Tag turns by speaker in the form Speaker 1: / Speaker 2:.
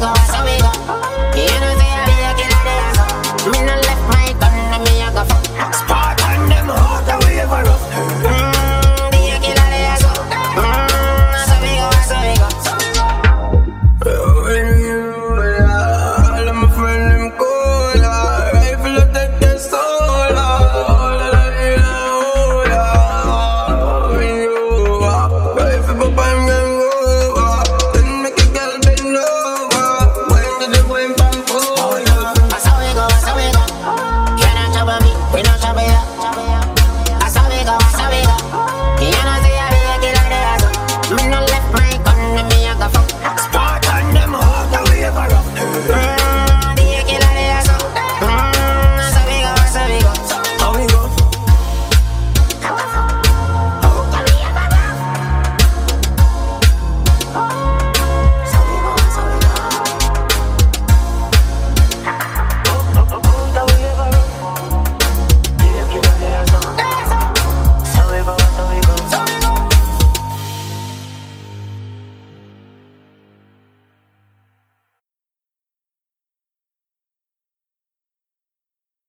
Speaker 1: amigo, más amigo. Y